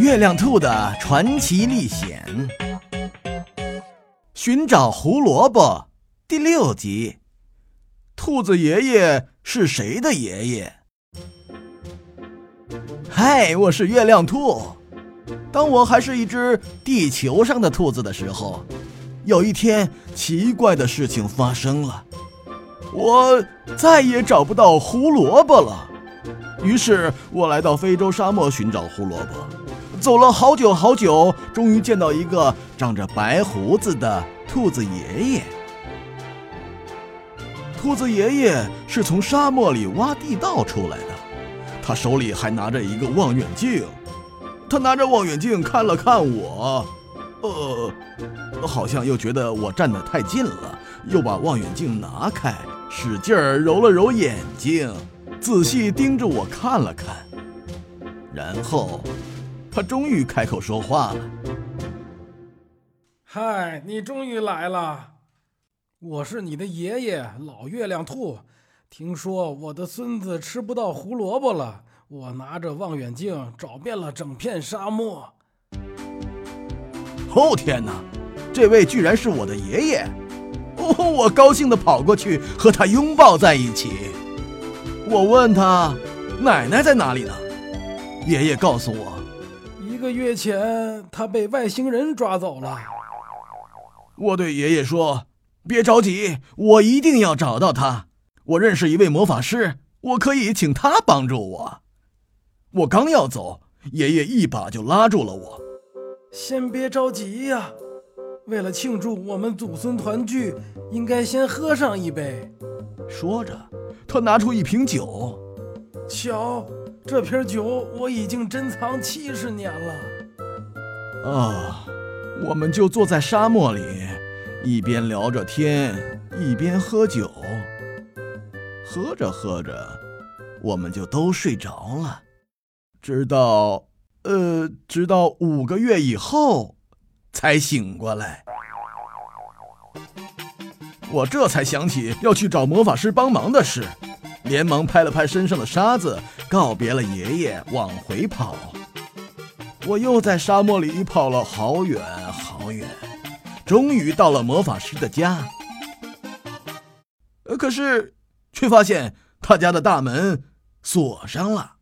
月亮兔的传奇历险，寻找胡萝卜第六集。兔子爷爷是谁的爷爷？嗨，我是月亮兔。当我还是一只地球上的兔子的时候，有一天奇怪的事情发生了，我再也找不到胡萝卜了。于是我来到非洲沙漠寻找胡萝卜，走了好久好久，终于见到一个长着白胡子的兔子爷爷。兔子爷爷是从沙漠里挖地道出来的，他手里还拿着一个望远镜。他拿着望远镜看了看我，呃，好像又觉得我站得太近了，又把望远镜拿开，使劲儿揉了揉眼睛。仔细盯着我看了看，然后他终于开口说话了：“嗨，你终于来了！我是你的爷爷老月亮兔。听说我的孙子吃不到胡萝卜了，我拿着望远镜找遍了整片沙漠。哦天哪，这位居然是我的爷爷！哦，我高兴地跑过去和他拥抱在一起。”我问他：“奶奶在哪里呢？”爷爷告诉我：“一个月前，他被外星人抓走了。”我对爷爷说：“别着急，我一定要找到他。我认识一位魔法师，我可以请他帮助我。”我刚要走，爷爷一把就拉住了我：“先别着急呀，为了庆祝我们祖孙团聚，应该先喝上一杯。”说着。他拿出一瓶酒，瞧，这瓶酒我已经珍藏七十年了。啊，我们就坐在沙漠里，一边聊着天，一边喝酒。喝着喝着，我们就都睡着了，直到，呃，直到五个月以后，才醒过来。我这才想起要去找魔法师帮忙的事，连忙拍了拍身上的沙子，告别了爷爷，往回跑。我又在沙漠里跑了好远好远，终于到了魔法师的家。可是，却发现他家的大门锁上了。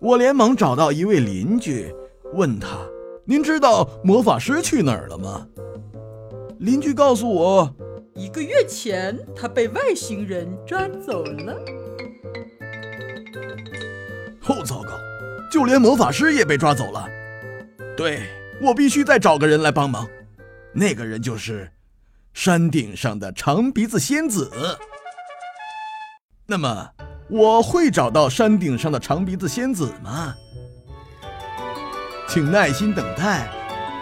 我连忙找到一位邻居，问他：“您知道魔法师去哪儿了吗？”邻居告诉我。一个月前，他被外星人抓走了。哦，糟糕！就连魔法师也被抓走了。对，我必须再找个人来帮忙。那个人就是山顶上的长鼻子仙子。那么，我会找到山顶上的长鼻子仙子吗？请耐心等待，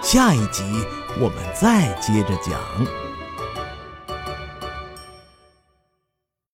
下一集我们再接着讲。